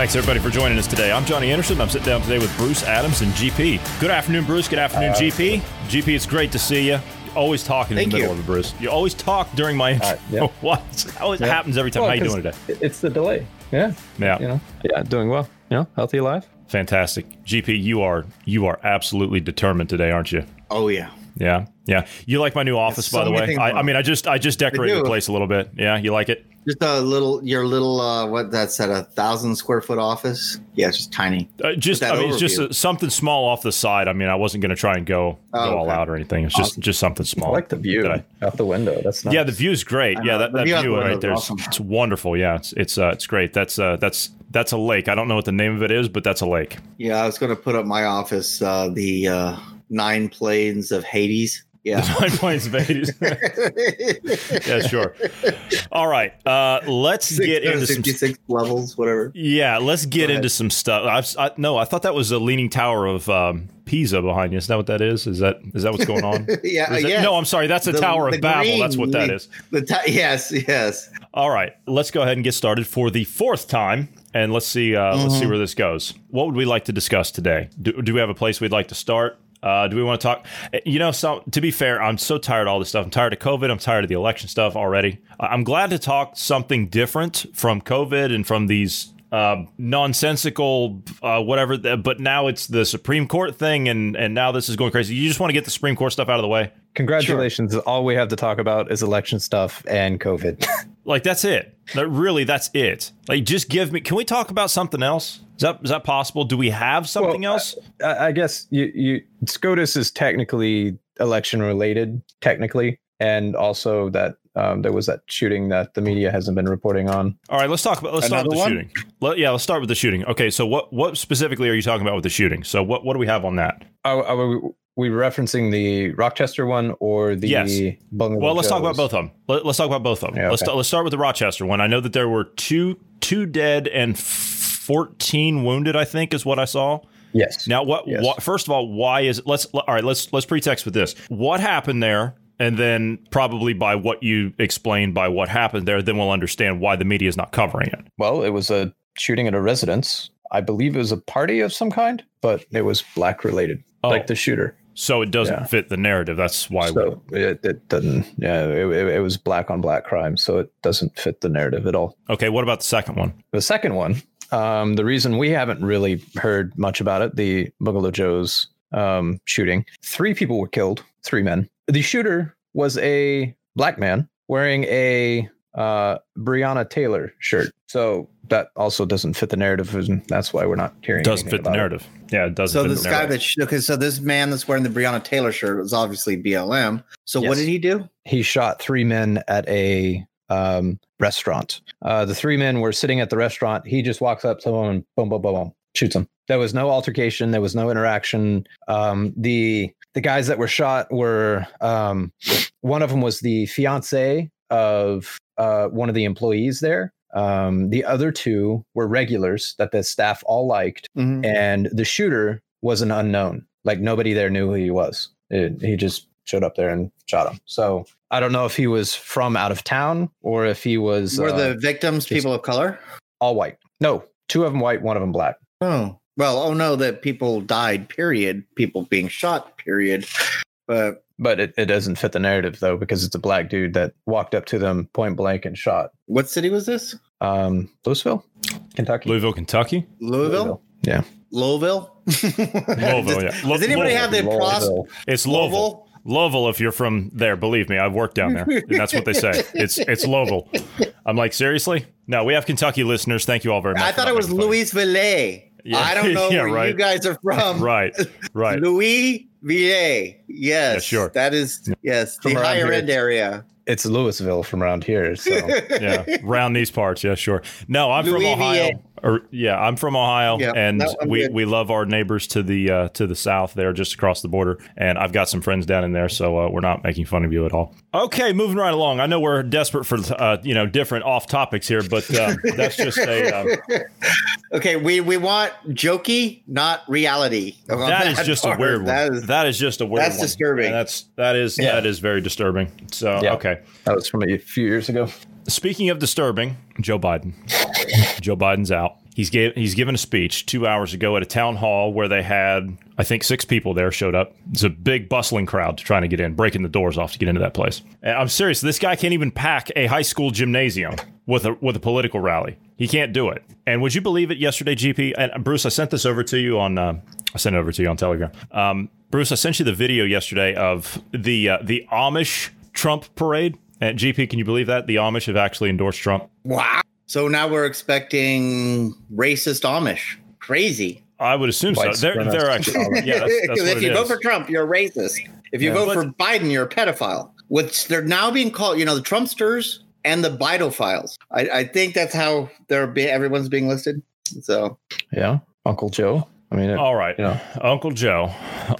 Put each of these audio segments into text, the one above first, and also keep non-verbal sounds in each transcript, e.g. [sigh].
Thanks everybody for joining us today. I'm Johnny Anderson. I'm sitting down today with Bruce Adams and GP. Good afternoon, Bruce. Good afternoon, GP. GP, it's great to see you. You're always talking in Thank the middle you. of it, Bruce. You always talk during my intro. Uh, yeah. [laughs] what? How it Yeah. happens every time. Well, How you doing today? It's the delay. Yeah. Yeah. You know. Yeah, doing well. You know, healthy alive. Fantastic. GP, you are you are absolutely determined today, aren't you? Oh yeah. Yeah. Yeah. You like my new office, so by the way. I, I mean, I just I just decorated the place a little bit. Yeah, you like it? Just a little, your little, uh, what that's at a thousand square foot office. Yeah, it's just tiny. Uh, just I mean, it's just overview. uh something small off the side. I mean, I wasn't going to try and go, Oh, go all out or anything. It's just just something I small. like the view I- out the window. That's nice. Yeah, the view's great. Yeah, that, that view view right is there, awesome. it's wonderful. Yeah, it's it's uh, it's great. That's uh, that's that's a lake. I don't know what the name of it is, but that's a lake. Yeah, I was going to put up my office, uh, the uh, nine planes of Hades. Yeah. Nine points of Hades. [laughs] yeah, sure. All right, uh, let's get into some. 66 levels, whatever. Yeah, let's get Go into ahead. some stuff. I've, I, no, I thought that was the leaning tower of um, Pisa behind you. Is that what that is? Is that is that what's going on? [laughs] yeah, that- yes. No, I'm sorry. That's the, Tower of Babel. That's what that is. the-. The ta- yes, yes. All right, let's go ahead and get started for the fourth time, and let's see. Uh, Let's Mm-hmm. see where this goes. What would we like to discuss today? Do, do we have a place we'd like to start? Uh, do we want to talk? You know, so to be fair, I'm so tired of all this stuff. I'm tired of COVID. I'm tired of the election stuff already. I- I'm glad to talk something different from COVID and from these uh, nonsensical uh, whatever. But now it's the Supreme Court thing, and and now this is going crazy. You just want to get the Supreme Court stuff out of the way. Congratulations. All we have to talk about is election stuff and COVID. [laughs] Like that's it. That really, that's it. Like, just give me. Can we talk about something else? Is that is that possible? Do we have something Well, else? I, I guess you, you SCOTUS is technically election related, technically, and also that um, there was that shooting that the media hasn't been reporting on. All right, let's talk about. Let's start with the one? shooting. Let, yeah, let's start with the shooting. Okay, so what what specifically are you talking about with the shooting? So what what do we have on that? Are, are we, we referencing the Rochester one or the Yes. Bungalow Well, let's talk about both of them. Let, us talk about both of them. Yeah, Let's start, let's start with the Rochester one. I know that there were two two dead and fourteen wounded. I think is what I saw. Yes. Now, what, Yes. what? First of all, why is it? let's all right? Let's let's pretext with this. What happened there, and then probably by what you explained by what happened there, then we'll understand why the media is not covering it. Well, it was a shooting at a residence. I believe it was a party of some kind, but it was black related, Oh. like the shooter. So it doesn't Yeah. fit the narrative. That's why. So it, it doesn't. Yeah, it, it, it was black on black crime, so it doesn't fit the narrative at all. okay. What about the second one? The second one, um, the reason we haven't really heard much about it, the Bungalow Joe's um, shooting, three people were killed, three men. The shooter was a black man wearing a uh, Breonna Taylor shirt. So that also doesn't fit the narrative, and that's why we're not hearing. Doesn't anything fit the about it. narrative. Yeah, it doesn't. So fit this the guy that sh- okay, so this man that's wearing the Breonna Taylor shirt was obviously BLM. So what did he do? he shot three men at a um, restaurant. Uh, the three men were sitting at the restaurant. He just walks up to them and boom, boom, boom, boom, shoots them. There was no altercation. There was no interaction. Um, the the guys that were shot were um, one of them was the fiance of uh, one of the employees there. Um, the other two were regulars that the staff all liked, Mhm. and the shooter was an unknown. Like nobody there knew who he was. It- he just showed up there and shot him. So I don't know if he was from out of town or if he was Were uh, the victims people of color? all white. No, two of them white, one of them black. Oh, well, oh no, that people died, period. People being shot, period. But But it, it doesn't fit the narrative though because it's a black dude that walked up to them point blank and shot. what city was this? Um, Louisville, Kentucky. Louisville, Kentucky. Louisville? Yeah. Louisville? [laughs] Louisville, yeah. Does anybody have the pros? Louisville. It's Louisville. Louisville? Louisville, if you're from there, believe me, I've worked down there. And that's what they say. It's it's Louisville. I'm like, seriously? No, we have Kentucky listeners. Thank you all very much. I thought it was making fun. Louisville. Yeah. I don't know [laughs] Yeah, where right. you guys are from. Right, right. [laughs] Louisville. Yes. Yeah, sure. That is yes, the From around higher here, end area. it's Louisville from around here. So [laughs] yeah, around these parts. Yeah, sure. No, I'm from Louisville. Ohio. Or yeah, I'm from Ohio, Yeah, and no, we, good. we love our neighbors to the uh, to the south there, just across the border. And I've got some friends down in there, so uh, we're not making fun of you at all. Okay, moving right along. I know we're desperate for uh, you know different off topics here, but uh, that's just a [laughs] um, okay, we we want jokey, not reality. on that is just a part. weird one. That is- that is just a weird that's one. disturbing. And that's that is Yeah. that is very disturbing. So Yeah. okay. that was from a few years ago. Speaking of disturbing, Joe Biden. [laughs] Joe Biden's out. He's gave he's given a speech two hours ago at a town hall where they had I think six people there showed up. It's a big bustling crowd trying to get in, breaking the doors off to get into that place. And I'm serious. This guy can't even pack a high school gymnasium with a with a political rally. He can't do it. And would you believe it? Yesterday, GP and Bruce, I sent this over to you on. Uh, I sent it over to you on Telegram. Um, Bruce, I sent you the video yesterday of the uh, the Amish Trump parade. And GP, can you believe that the Amish have actually endorsed Trump? wow. So now we're expecting racist Amish. Crazy. I would assume White so. They're, they're actually yeah. That's, that's [laughs] Because what if it you vote for Trump, you're a racist. If you Yeah. vote for Biden, you're a pedophile. Which they're now being called, you know, the Trumpsters and the Bidophiles. I, I think that's how they're be, everyone's being listed. So Yeah, Uncle Joe. I mean, it, All right, you know. Uncle Joe.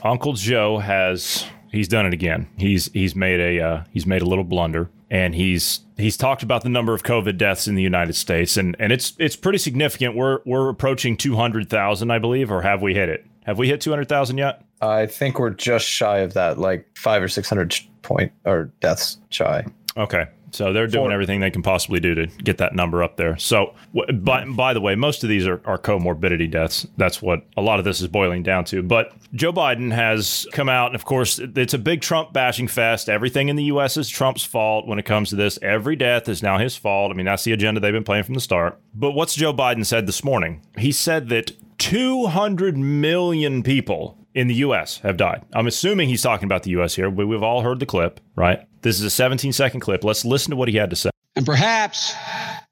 Uncle Joe has he's done it again. He's he's made a uh, he's made a little blunder, and he's he's talked about the number of COVID deaths in the United States, and and it's it's pretty significant. We're we're approaching two hundred thousand, I believe, or have we hit it? Have we hit two hundred thousand yet? I think we're just shy of that, like five or six hundred point or deaths shy. Okay. So they're doing For- everything they can possibly do to get that number up there. So, w- by, by the way, most of these are, are comorbidity deaths. That's what a lot of this is boiling down to. But Joe Biden has come out, and of course, it's a big Trump bashing fest. Everything in the U.S. is Trump's fault when it comes to this. Every death is now his fault. I mean, that's the agenda they've been playing from the start. But what's Joe Biden said this morning? He said that 200 million people in the U.S. have died. I'm assuming he's talking about the U.S. here. We, we've all heard the clip, right? This is a 17 second clip. Let's listen to what he had to say. And perhaps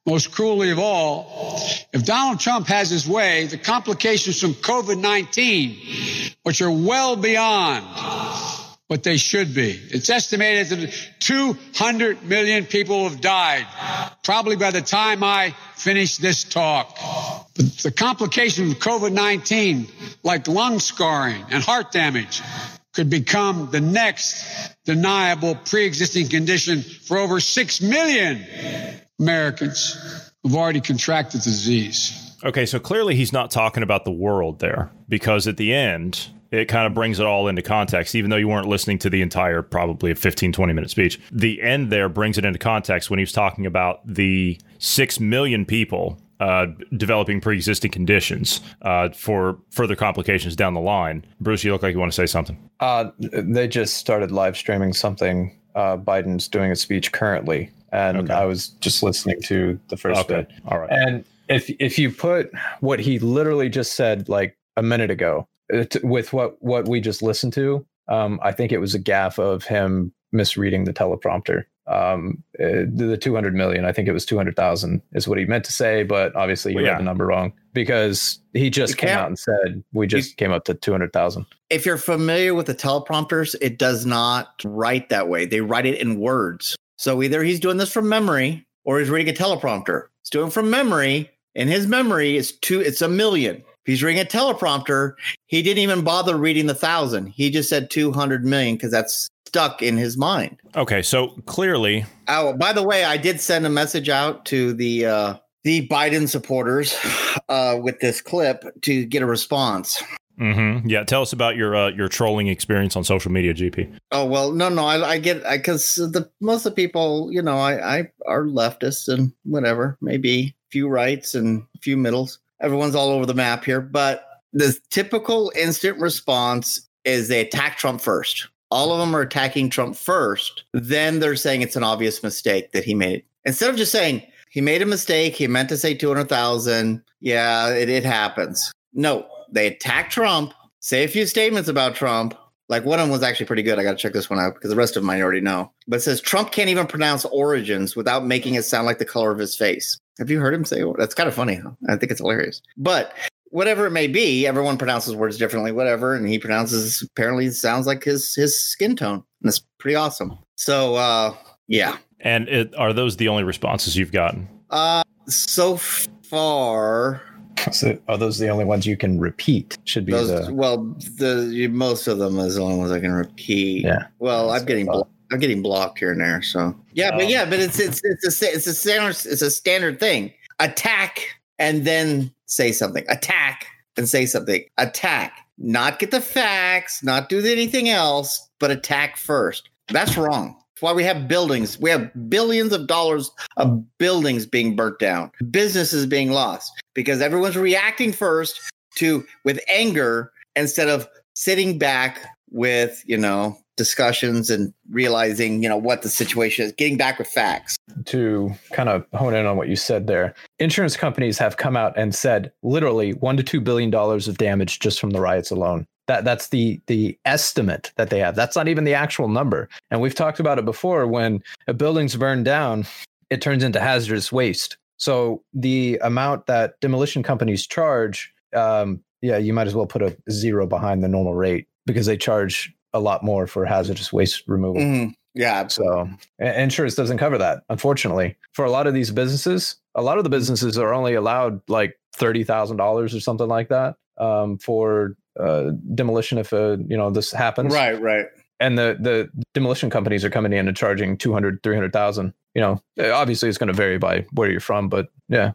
most cruelly of all, if Donald Trump has his way, the complications from COVID 19, which are well beyond what they should be. It's estimated that 200 million people have died, probably by the time I finish this talk. But the complications of COVID 19, like lung scarring and heart damage, could become the next deniable pre existing condition for over 6 million Americans who've already contracted the disease. Okay, so clearly he's not talking about the world there because at the end, it kind of brings it all into context, even though you weren't listening to the entire probably 15, 20 minute speech. The end there brings it into context when he was talking about the 6 million people uh, developing pre existing conditions uh, for further complications down the line. Bruce, you look like you want to say something. Uh, they just started live streaming something. Uh, Biden's doing a speech currently, and Okay. I was just listening to the first Okay, bit. all right. And if if you put what he literally just said like a minute ago with what what we just listened to, um, I think it was a gaffe of him misreading the teleprompter. Um, uh, the, the 200 million, I think it was 200,000 is what he meant to say, but obviously he Well, read yeah. the number wrong because he just came out and said we just came up to 200,000. if you're familiar with the teleprompters, it does not write that way. They write it in words. So either he's doing this from memory or he's reading a teleprompter. He's doing from memory. In his memory, it's two, it's a million. If he's reading a teleprompter, he didn't even bother reading the thousand. He just said 200 million because that's stuck in his mind. Okay, so clearly, Oh, by the way, I did send a message out to the uh, the Biden supporters [sighs] uh, with this clip to get a response. Mm-hmm. yeah, tell us about your uh, your trolling experience on social media, GP. Oh well, no, no, I, I get I because the most of the people, you know, I, I are leftists and whatever, maybe a few rights and a few middles. Everyone's all over the map here, but the typical instant response is they attack Trump first. All of them are attacking Trump first. Then they're saying it's an obvious mistake that he made. Instead of just saying he made a mistake, he meant to say two hundred thousand. Yeah, it, it happens. No, they attack Trump, say a few statements about Trump, like one of them was actually pretty good. I got to check this one out because the rest of them I already know. But it says Trump can't even pronounce origins without making it sound like the color of his face. Have you heard him say? That's kind of funny. Huh? I think it's hilarious. But whatever it may be, everyone pronounces words differently. Whatever, and he pronounces apparently sounds like his his skin tone. And that's pretty awesome. So uh, Yeah. And it, are those the only responses you've gotten? Uh, so far, So are those the only ones you can repeat? Should be those the well, the most of them is the only ones I can repeat. Yeah. Well, That's I'm getting blo- I'm getting blocked here and there. So yeah, but Um, yeah, but it's it's it's a it's a standard it's a standard thing. Attack and then say something. Attack and say something. Attack. Not get the facts. Not do anything else, but attack first. That's wrong. Why we have buildings. We have billions of dollars of buildings being burnt down, businesses being lost because everyone's reacting first to with anger instead of sitting back with you know discussions and realizing you know what the situation is getting back with facts to kind of hone in on what you said there. Insurance companies have come out and said literally one to two billion dollars of damage just from the riots alone. That that's the the estimate that they have. That's not even the actual number. And we've talked about it before. When a building's burned down, it turns into hazardous waste. So the amount that demolition companies charge, um, yeah, you might as well put a zero behind the normal rate because they charge a lot more for hazardous waste removal. Mhm. yeah absolutely. So insurance doesn't cover that, unfortunately. For a lot of these businesses, a lot of the businesses are only allowed like thirty thousand dollars or something like that um, for uh, demolition if uh, you know this happens. right right And the the demolition companies are coming in and charging 200, 300,000. You know, uh, obviously it's going to vary by where you're from, but yeah,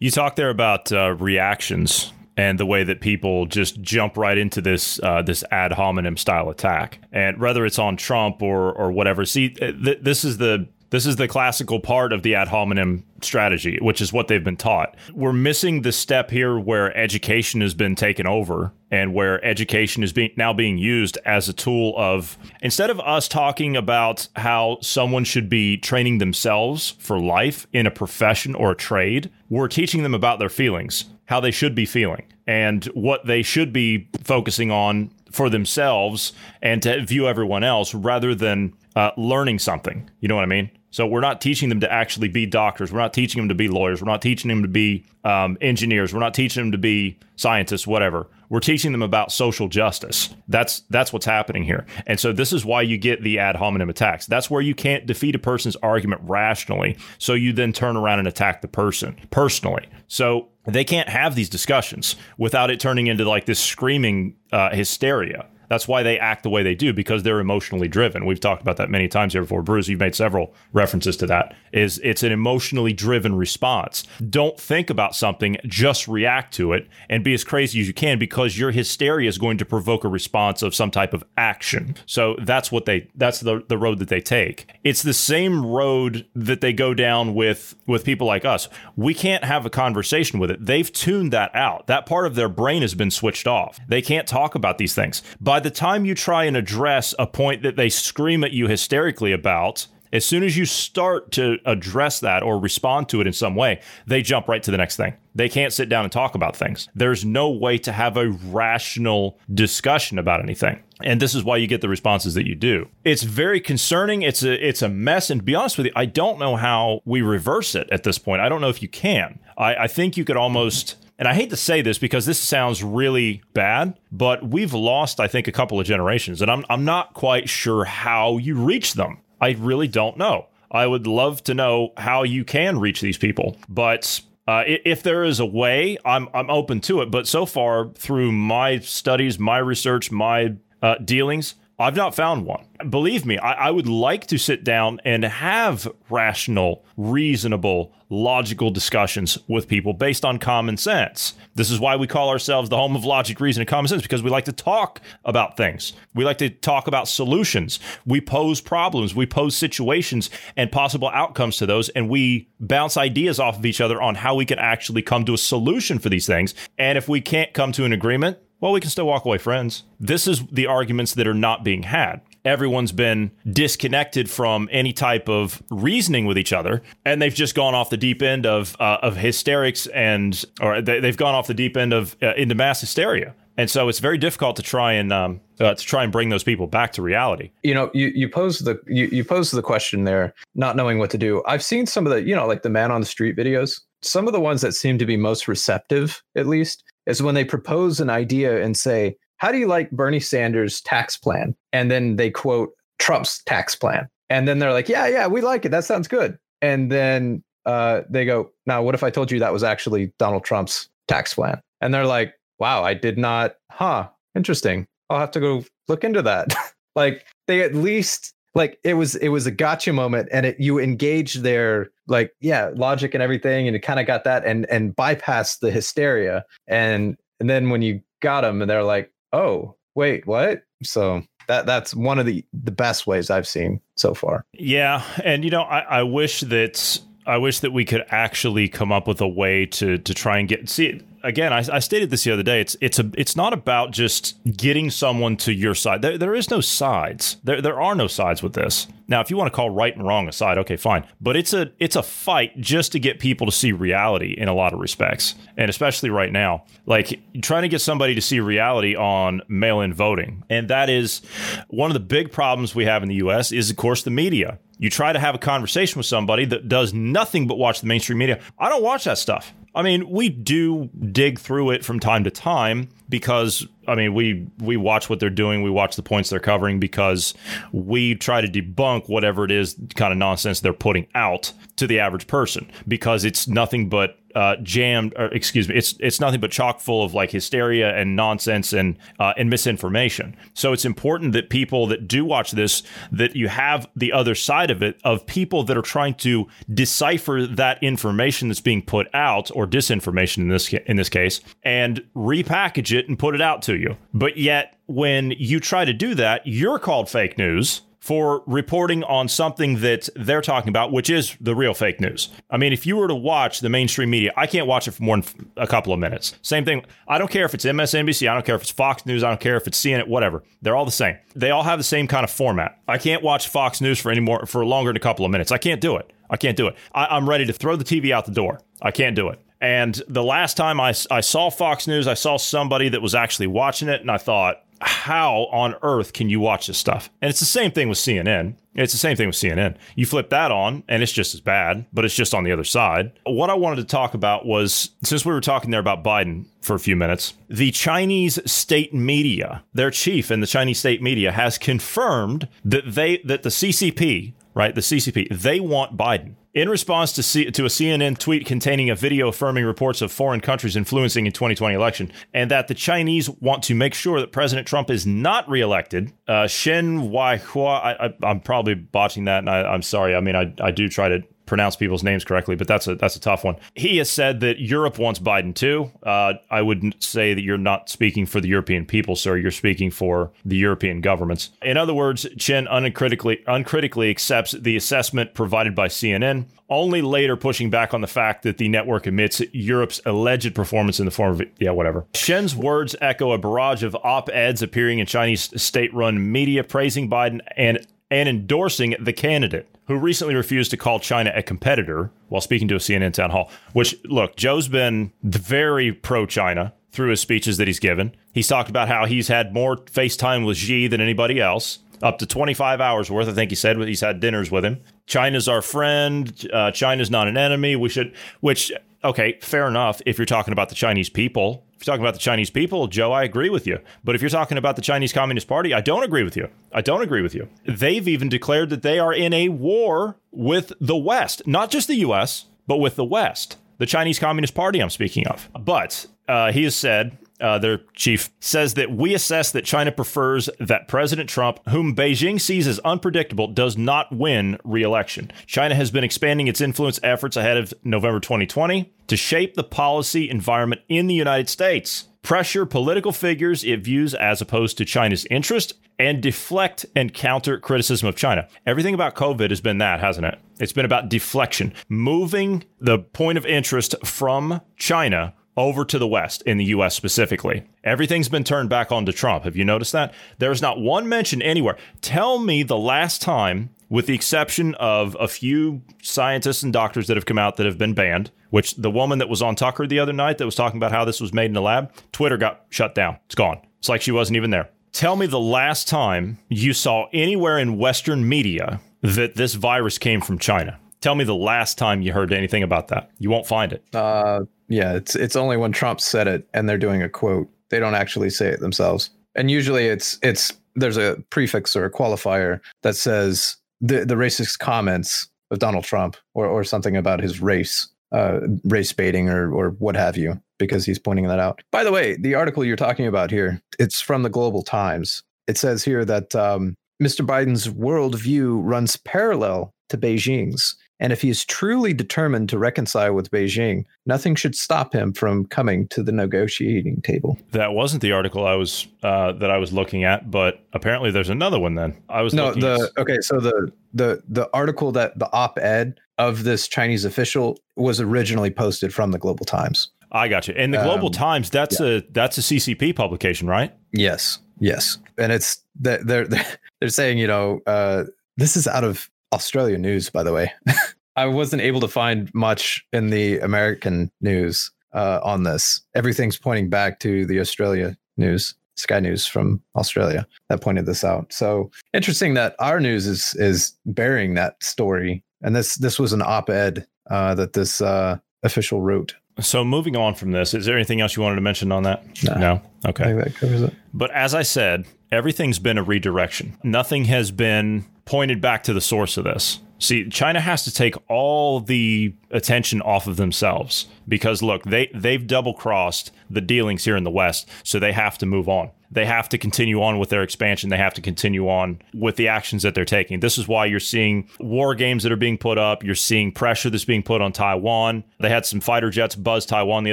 You talked there about uh, reactions and the way that people just jump right into this uh, this ad hominem style attack, and whether it's on Trump or or whatever. See, uh, th- this is the this is the classical part of the ad hominem strategy, which is what they've been taught. We're missing the step here where education has been taken over and where education is being now being used as a tool of instead of us talking about how someone should be training themselves for life in a profession or a trade, we're teaching them about their feelings, how they should be feeling, and what they should be focusing on for themselves and to view everyone else rather than uh, learning something. You know what I mean? So we're not teaching them to actually be doctors. We're not teaching them to be lawyers. We're not teaching them to be um, engineers. We're not teaching them to be scientists. Whatever. We're teaching them about social justice. That's that's what's happening here. And so this is why you get the ad hominem attacks. That's where you can't defeat a person's argument rationally. So you then turn around and attack the person personally. So they can't have these discussions without it turning into like this screaming uh, hysteria. That's why they act the way they do because they're emotionally driven. We've talked about that many times here before. Bruce, you've made several references to that. Is it's an emotionally driven response. Don't think about something, just react to it and be as crazy as you can because your hysteria is going to provoke a response of some type of action. So that's what they that's the the road that they take. It's the same road that they go down with with people like us. We can't have a conversation with it. They've tuned that out. That part of their brain has been switched off. They can't talk about these things. By the time you try and address a point that they scream at you hysterically about, as soon as you start to address that or respond to it in some way, they jump right to the next thing. They can't sit down and talk about things. There's no way to have a rational discussion about anything. And this is why you get the responses that you do. It's very concerning. It's a it's a mess. And to be honest with you, I don't know how we reverse it at this point. I don't know if you can. I, I think you could almost and I hate to say this because this sounds really bad, but we've lost, I think, a couple of generations, and I'm I'm not quite sure how you reach them. I really don't know. I would love to know how you can reach these people, but uh, if there is a way, I'm I'm open to it. But so far, through my studies, my research, my uh, dealings, I've not found one. Believe me, I, I would like to sit down and have rational, reasonable, logical discussions with people based on common sense. This is why we call ourselves the home of logic, reason, and common sense because we like to talk about things. We like to talk about solutions. We pose problems, we pose situations and possible outcomes to those, and we bounce ideas off of each other on how we can actually come to a solution for these things. And if we can't come to an agreement, well, we can still walk away friends. This is the arguments that are not being had. Everyone's been disconnected from any type of reasoning with each other, and they've just gone off the deep end of uh, of hysterics and, or they, they've gone off the deep end of uh, into mass hysteria. And so it's very difficult to try and um, uh, to try and bring those people back to reality. you know you you pose the you, you pose the question there not knowing what to do i've seen some of the you know like the man on the street videos some of the ones that seem to be most receptive at least is when they propose an idea and say how do you like bernie sanders tax plan and then they quote trump's tax plan And then they're like, yeah, yeah, we like it. That sounds good. And then uh, they go, now, what if I told you that was actually Donald Trump's tax plan? And they're like, wow, I did not, huh, interesting. I'll have to go look into that. [laughs] like they at least like it was it was a gotcha moment and it you engage their like yeah logic and everything and it kind of got that and and bypassed the hysteria and and then when you got them and they're like oh wait what? So that that's one of the the best ways i've seen so far. Yeah and you know i i wish that I wish that we could actually come up with a way to to try and get see again. I, I stated this the other day. It's it's a it's not about just getting someone to your side. There, there is no sides. There there are no sides with this. Now, if you want to call right and wrong a side, okay, fine. But it's a it's a fight just to get people to see reality in a lot of respects, and especially right now, like trying to get somebody to see reality on mail-in voting, and that is one of the big problems we have in the U.S. Is of course the media you try to have a conversation with somebody that does nothing but watch the mainstream media. I don't watch that stuff. I mean, we do dig through it from time to time because I mean, we we watch what they're doing, we watch the points they're covering because we try to debunk whatever it is kind of nonsense they're putting out to the average person because it's nothing but uh, jammed, or excuse me, it's it's nothing but chock full of like hysteria and nonsense and uh, and misinformation. So it's important that people that do watch this that you have the other side of it of people that are trying to decipher that information that's being put out or disinformation in this in this case and repackage it and put it out to you. But yet when you try to do that, you're called fake news for reporting on something that they're talking about, which is the real fake news. I mean, if you were to watch the mainstream media, I can't watch it for more than a couple of minutes. Same thing. I don't care if it's MSNBC, I don't care if it's Fox News, I don't care if it's CNN, whatever. They're all the same. They all have the same kind of format. I can't watch Fox News for any more for longer than a couple of minutes. I can't do it. I can't do it. I, I'm ready to throw the TV out the door. I can't do it. And the last time I, I saw Fox News, I saw somebody that was actually watching it, and I thought, how on earth can you watch this stuff? And it's the same thing with CNN. It's the same thing with CNN. You flip that on and it's just as bad, but it's just on the other side. What I wanted to talk about was since we were talking there about Biden for a few minutes, the Chinese state media, their chief in the Chinese state media has confirmed that they that the CCP, right, the CCP, they want Biden. In response to, C- to a CNN tweet containing a video affirming reports of foreign countries influencing the 2020 election, and that the Chinese want to make sure that President Trump is not reelected, uh, Shen Waihua, I, I'm probably botching that, and I, I'm sorry. I mean, I, I do try to pronounce people's names correctly, but that's a that's a tough one. He has said that Europe wants Biden too. Uh, I would say that you're not speaking for the European people, sir. You're speaking for the European governments. In other words, Chen uncritically uncritically accepts the assessment provided by CNN, only later pushing back on the fact that the network admits Europe's alleged performance in the form of yeah, whatever. Shen's words echo a barrage of op-eds appearing in Chinese state-run media praising Biden and and endorsing the candidate who recently refused to call China a competitor while speaking to a CNN town hall. Which, look, Joe's been very pro China through his speeches that he's given. He's talked about how he's had more FaceTime with Xi than anybody else, up to 25 hours worth, I think he said. He's had dinners with him. China's our friend. Uh, China's not an enemy. We should, which, okay, fair enough if you're talking about the Chinese people. If you're talking about the Chinese people, Joe, I agree with you. But if you're talking about the Chinese Communist Party, I don't agree with you. I don't agree with you. They've even declared that they are in a war with the West, not just the U.S., but with the West. The Chinese Communist Party, I'm speaking of. But uh, he has said uh, their chief says that we assess that China prefers that President Trump, whom Beijing sees as unpredictable, does not win re-election. China has been expanding its influence efforts ahead of November 2020 to shape the policy environment in the United States, pressure political figures it views as opposed to China's interest, and deflect and counter criticism of China. Everything about COVID has been that, hasn't it? It's been about deflection, moving the point of interest from China over to the West in the US specifically. Everything's been turned back onto Trump. Have you noticed that? There's not one mention anywhere. Tell me the last time, with the exception of a few scientists and doctors that have come out that have been banned, which the woman that was on Tucker the other night that was talking about how this was made in a lab, Twitter got shut down. It's gone. It's like she wasn't even there. Tell me the last time you saw anywhere in Western media that this virus came from China. Tell me the last time you heard anything about that. You won't find it. Uh, yeah, it's it's only when Trump said it and they're doing a quote. They don't actually say it themselves. And usually it's it's there's a prefix or a qualifier that says the the racist comments of Donald Trump or or something about his race, uh, race baiting or or what have you, because he's pointing that out. By the way, the article you're talking about here, it's from the Global Times. It says here that um, Mr. Biden's worldview runs parallel to Beijing's. And if he is truly determined to reconcile with Beijing, nothing should stop him from coming to the negotiating table. That wasn't the article I was uh, that I was looking at, but apparently there's another one. Then I was no looking the at- okay. So the the the article that the op-ed of this Chinese official was originally posted from the Global Times. I got you. And the Global Um, Times, that's a that's a CCP publication, right? Yes, yes, and it's that they're they're, [laughs] they're saying you know uh, this is out of Australia news, by the way. [laughs] I wasn't able to find much in the American news uh, on this. Everything's pointing back to the Australia news, Sky News from Australia that pointed this out. So interesting that our news is is bearing that story, and this this was an op-ed uh, that this uh, official wrote. So moving on from this, is there anything else you wanted to mention on that? No. No. Okay. that covers it. But as I said, everything's been a redirection. Nothing has been pointed back to the source of this. See, China has to take all the attention off of themselves because look, they they've double crossed the dealings here in the West, so they have to move on. They have to continue on with their expansion. They have to continue on with the actions that they're taking. This is why you're seeing war games that are being put up. You're seeing pressure that's being put on Taiwan. They had some fighter jets buzz Taiwan the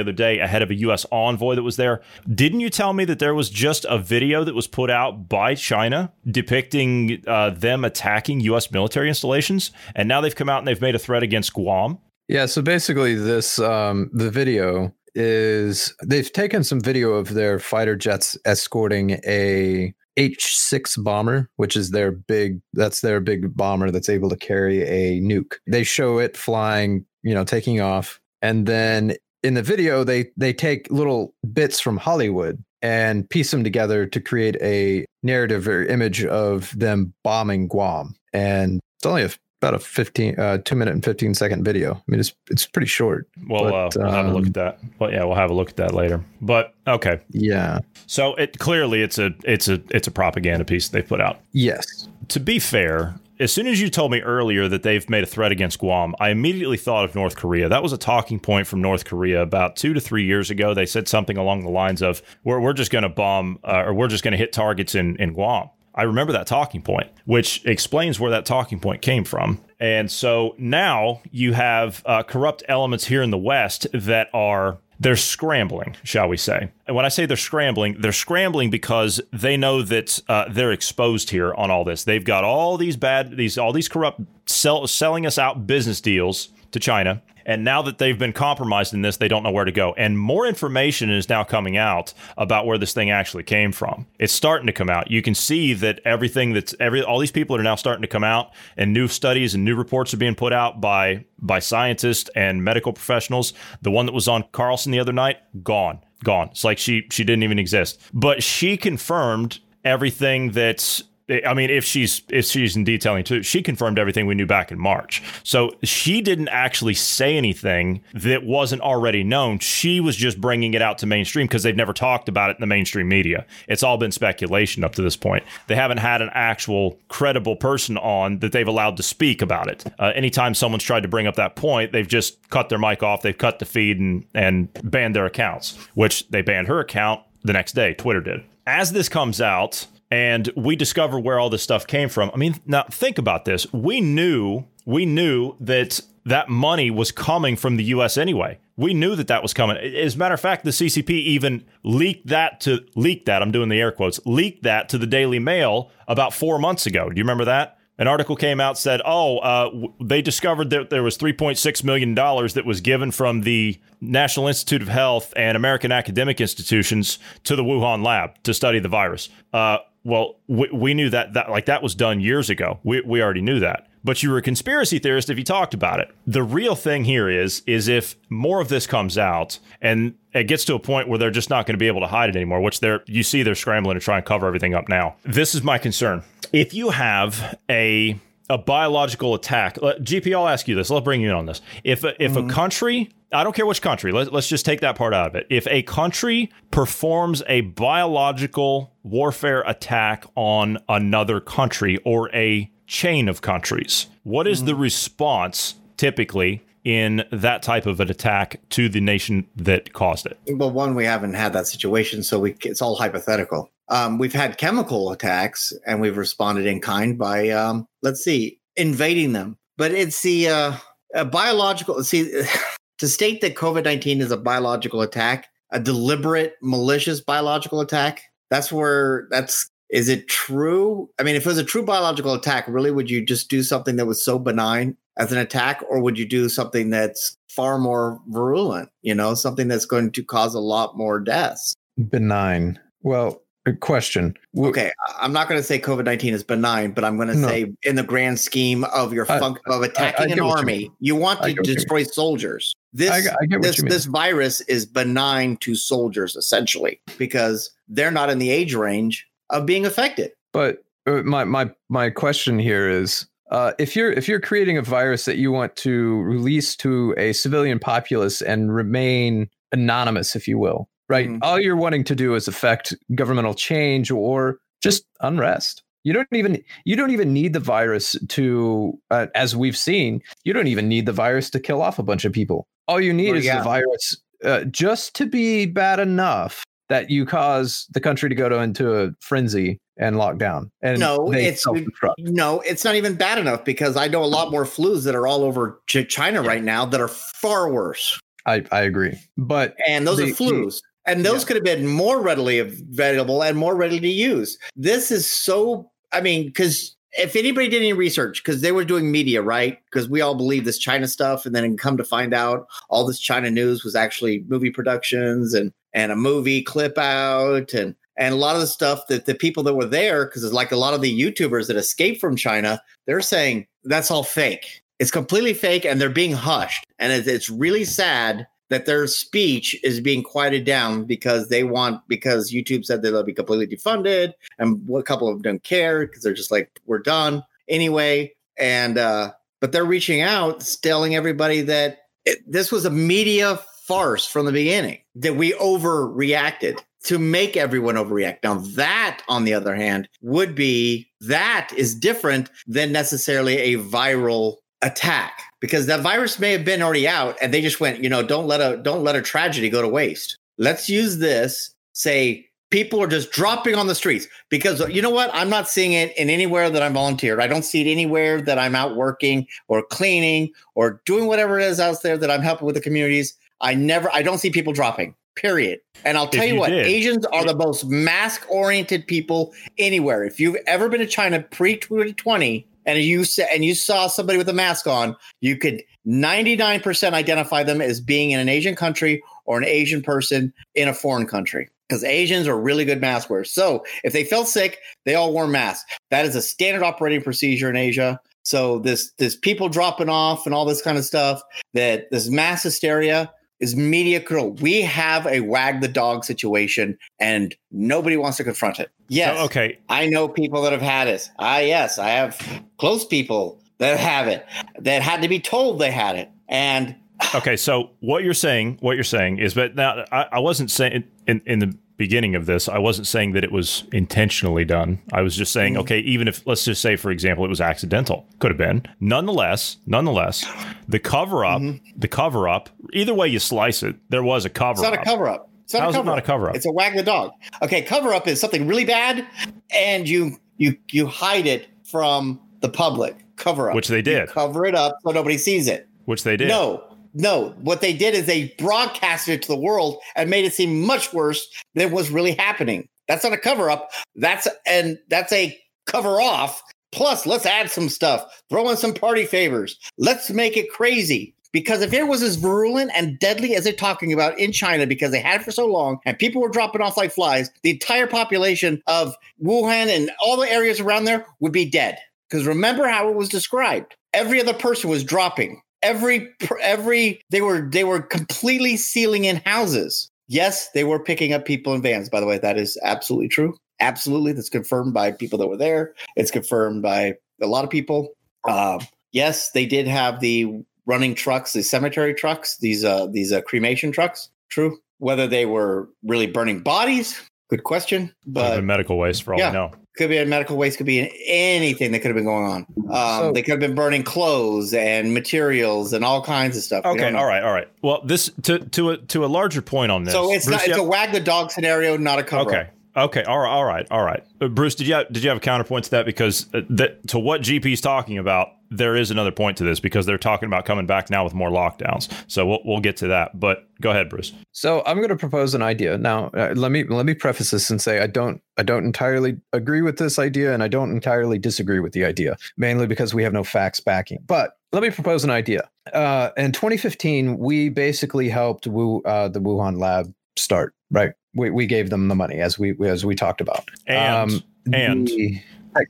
other day ahead of a U.S. envoy that was there. Didn't you tell me that there was just a video that was put out by China depicting uh, them attacking U.S. military installations? And now they've come out and they've made a threat against Guam. Yeah, so basically this um the video is they've taken some video of their fighter jets escorting a H6 bomber, which is their big that's their big bomber that's able to carry a nuke. They show it flying, you know, taking off and then in the video they they take little bits from Hollywood and piece them together to create a narrative or image of them bombing Guam. And it's only a about a 15 uh 2 minute and 15 second video i mean it's it's pretty short Well, But, uh, we'll have a look um, at that. Well, yeah, we'll have a look at that later. But okay, yeah so it clearly it's a it's a it's a propaganda piece they put out. yes To be fair, as soon as you told me earlier that they've made a threat against Guam, I immediately thought of North Korea. That was a talking point from North Korea about two to three years ago. They said something along the lines of, "We're we're just going to bomb uh, or we're just going to hit targets in in Guam." I remember that talking point, which explains where that talking point came from. And so now you have uh, corrupt elements here in the West that are they're scrambling, shall we say? And when I say they're scrambling, they're scrambling because they know that uh, they're exposed here on all this. They've got all these bad, these all these corrupt sell, selling us out business deals to China. And now that they've been compromised in this, they don't know where to go. And more information is now coming out about where this thing actually came from. It's starting to come out. You can see that everything that's every all these people are now starting to come out, and new studies and new reports are being put out by by scientists and medical professionals. The one that was on Carlson the other night, gone, gone. It's like she she didn't even exist. But she confirmed everything that's I mean, if she's if she's in detailing too, she confirmed everything we knew back in March. So she didn't actually say anything that wasn't already known. She was just bringing it out to mainstream because they've never talked about it in the mainstream media. It's all been speculation up to this point. They haven't had an actual credible person on that they've allowed to speak about it. Uh, anytime someone's tried to bring up that point, they've just cut their mic off, they've cut the feed and and banned their accounts, which they banned her account the next day. Twitter did. As this comes out and we discover where all this stuff came from. I mean, now think about this. We knew, we knew that that money was coming from the US anyway. We knew that that was coming. As a matter of fact, the CCP even leaked that to leaked that. I'm doing the air quotes. Leaked that to the Daily Mail about 4 months ago. Do you remember that? An article came out said, "Oh, uh, they discovered that there was 3.6 million dollars that was given from the National Institute of Health and American academic institutions to the Wuhan lab to study the virus." Uh, well, we, we knew that that like that was done years ago. We we already knew that. But you were a conspiracy theorist if you talked about it. The real thing here is is if more of this comes out and it gets to a point where they're just not going to be able to hide it anymore, which they're you see they're scrambling to try and cover everything up now. This is my concern. If you have a a biological attack, GP, I'll ask you this. I'll bring you in on this. If a, if a mm-hmm. country, I don't care which country, let, let's just take that part out of it. If a country performs a biological warfare attack on another country or a chain of countries. What is the response typically in that type of an attack to the nation that caused it? Well, one, we haven't had that situation, so we it's all hypothetical. Um, we've had chemical attacks, and we've responded in kind by, um, let's see, invading them. But it's the uh, a biological. See, [sighs] to state that COVID nineteen is a biological attack, a deliberate, malicious biological attack. That's where that's. Is it true? I mean, if it was a true biological attack, really, would you just do something that was so benign as an attack, or would you do something that's far more virulent? You know, something that's going to cause a lot more deaths. Benign. Well, question. Okay, I- I'm not going to say COVID nineteen is benign, but I'm going to No. say in the grand scheme of your I- of attacking get an what you army, you, want to get what you mean. destroy soldiers. This I, I this this virus is benign to soldiers essentially because they're not in the age range of being affected. But uh, my my my question here is uh, if you're if you're creating a virus that you want to release to a civilian populace and remain anonymous, if you will, right? Mhm. All you're wanting to do is affect governmental change or just unrest. You don't even you don't even need the virus to, uh, as we've seen, you don't even need the virus to kill off a bunch of people. All you need Well, is yeah. the virus uh, just to be bad enough that you cause the country to go to into a frenzy and lock down. And No, it's- No, it's not even bad enough because I know a lot more flus that are all over Ch- China right now that are far worse. I, I agree, but and those The- are flus. And those Yeah. could have been more readily available and more ready to use. This is so, I mean, because if anybody did any research, because they were doing media, right? Because we all believe this China stuff, and then come to find out all this China news was actually movie productions and and a movie clip out and and a lot of the stuff that the people that were there, because it's like a lot of the YouTubers that escaped from China, they're saying that's all fake. It's completely fake, and they're being hushed. And it's, it's really sad that their speech is being quieted down because they want because YouTube said that they'll be completely defunded, and a couple of them don't care because they're just like we're done anyway. And uh, but they're reaching out, telling everybody that it, this was a media farce from the beginning that we overreacted to make everyone overreact. Now that, on the other hand, would be that is different than necessarily a viral attack because that virus may have been already out and they just went, you know, don't let a don't let a tragedy go to waste. Let's use this. Say people are just dropping on the streets because you know what? I'm not seeing it in anywhere that I'm volunteered. I don't see it anywhere that I'm out working or cleaning or doing whatever it is out there that I'm helping with the communities. I never, I don't see people dropping. Period. And I'll tell you, you what, did- Asians are the most mask-oriented people anywhere. If you've ever been to China pre-2020 and you sa- and you saw somebody with a mask on, you could 99% identify them as being in an Asian country or an Asian person in a foreign country because Asians are really good mask wearers. So if they felt sick, they all wore masks. That is a standard operating procedure in Asia. So this this people dropping off and all this kind of stuff, that this mass hysteria is media control. We have a wag the dog situation and nobody wants to confront it. Yes. So, okay. I know people that have had it. Ah, yes, I have close people that have it that had to be told they had it. And Okay, so what you're saying, what you're saying is, but now I, I wasn't saying in, in the beginning of this, I wasn't saying that it was intentionally done. I was just saying, Mhm. okay, even if let's just say, for example, it was accidental, could have been. Nonetheless, nonetheless, the cover up, Mhm. the cover up, either way you slice it, there was a cover up. it's not up. a cover up. It's not How's a it cover not a cover up? It's a wag the dog. Okay, cover up is something really bad and you you you hide it from the public. Cover up. Which they You did. cover it up so nobody sees it. which they did. No, no. What they did is they broadcasted it to the world and made it seem much worse than was really happening. That's not a cover up. That's and that's a cover off. Plus, let's add some stuff. Throw in some party favors. Let's make it crazy. Because if it was as virulent and deadly as they're talking about in China, because they had it for so long and people were dropping off like flies, the entire population of Wuhan and all the areas around there would be dead. Because remember how it was described. Every other person was dropping every every they were they were completely sealing in houses. Yes they were picking up people in vans by the way that is absolutely true. Absolutely that's confirmed by people that were there. It's confirmed by a lot of people. Uh, yes they did have the running trucks the cemetery trucks these uh these uh, cremation trucks. True. Whether they were really burning bodies Good question, but been medical waste for all Yeah. we know. could be in medical waste, could be in anything that could have been going on. Um, So- they could have been burning clothes and materials and all kinds of stuff. Okay, all right, all right. Well, this to to a to a larger point on this. So it's Bruce, not you it's a wag the dog scenario, not a cover. okay. Okay, all right, all right, all right. Uh, Bruce, did you have, did you have a counterpoint to that? Because uh, that to what GP's talking about, there is another point to this because they're talking about coming back now with more lockdowns. So we'll we'll get to that. But go ahead, Bruce. So I'm going to propose an idea. Now, uh, let me let me preface this and say I don't I don't entirely agree with this idea, and I don't entirely disagree with the idea, mainly because we have no facts backing. But let me propose an idea. Uh, in 2015, we basically helped Wu, uh, the Wuhan lab start. Right, we, we gave them the money as we as we talked about. And Um, and the-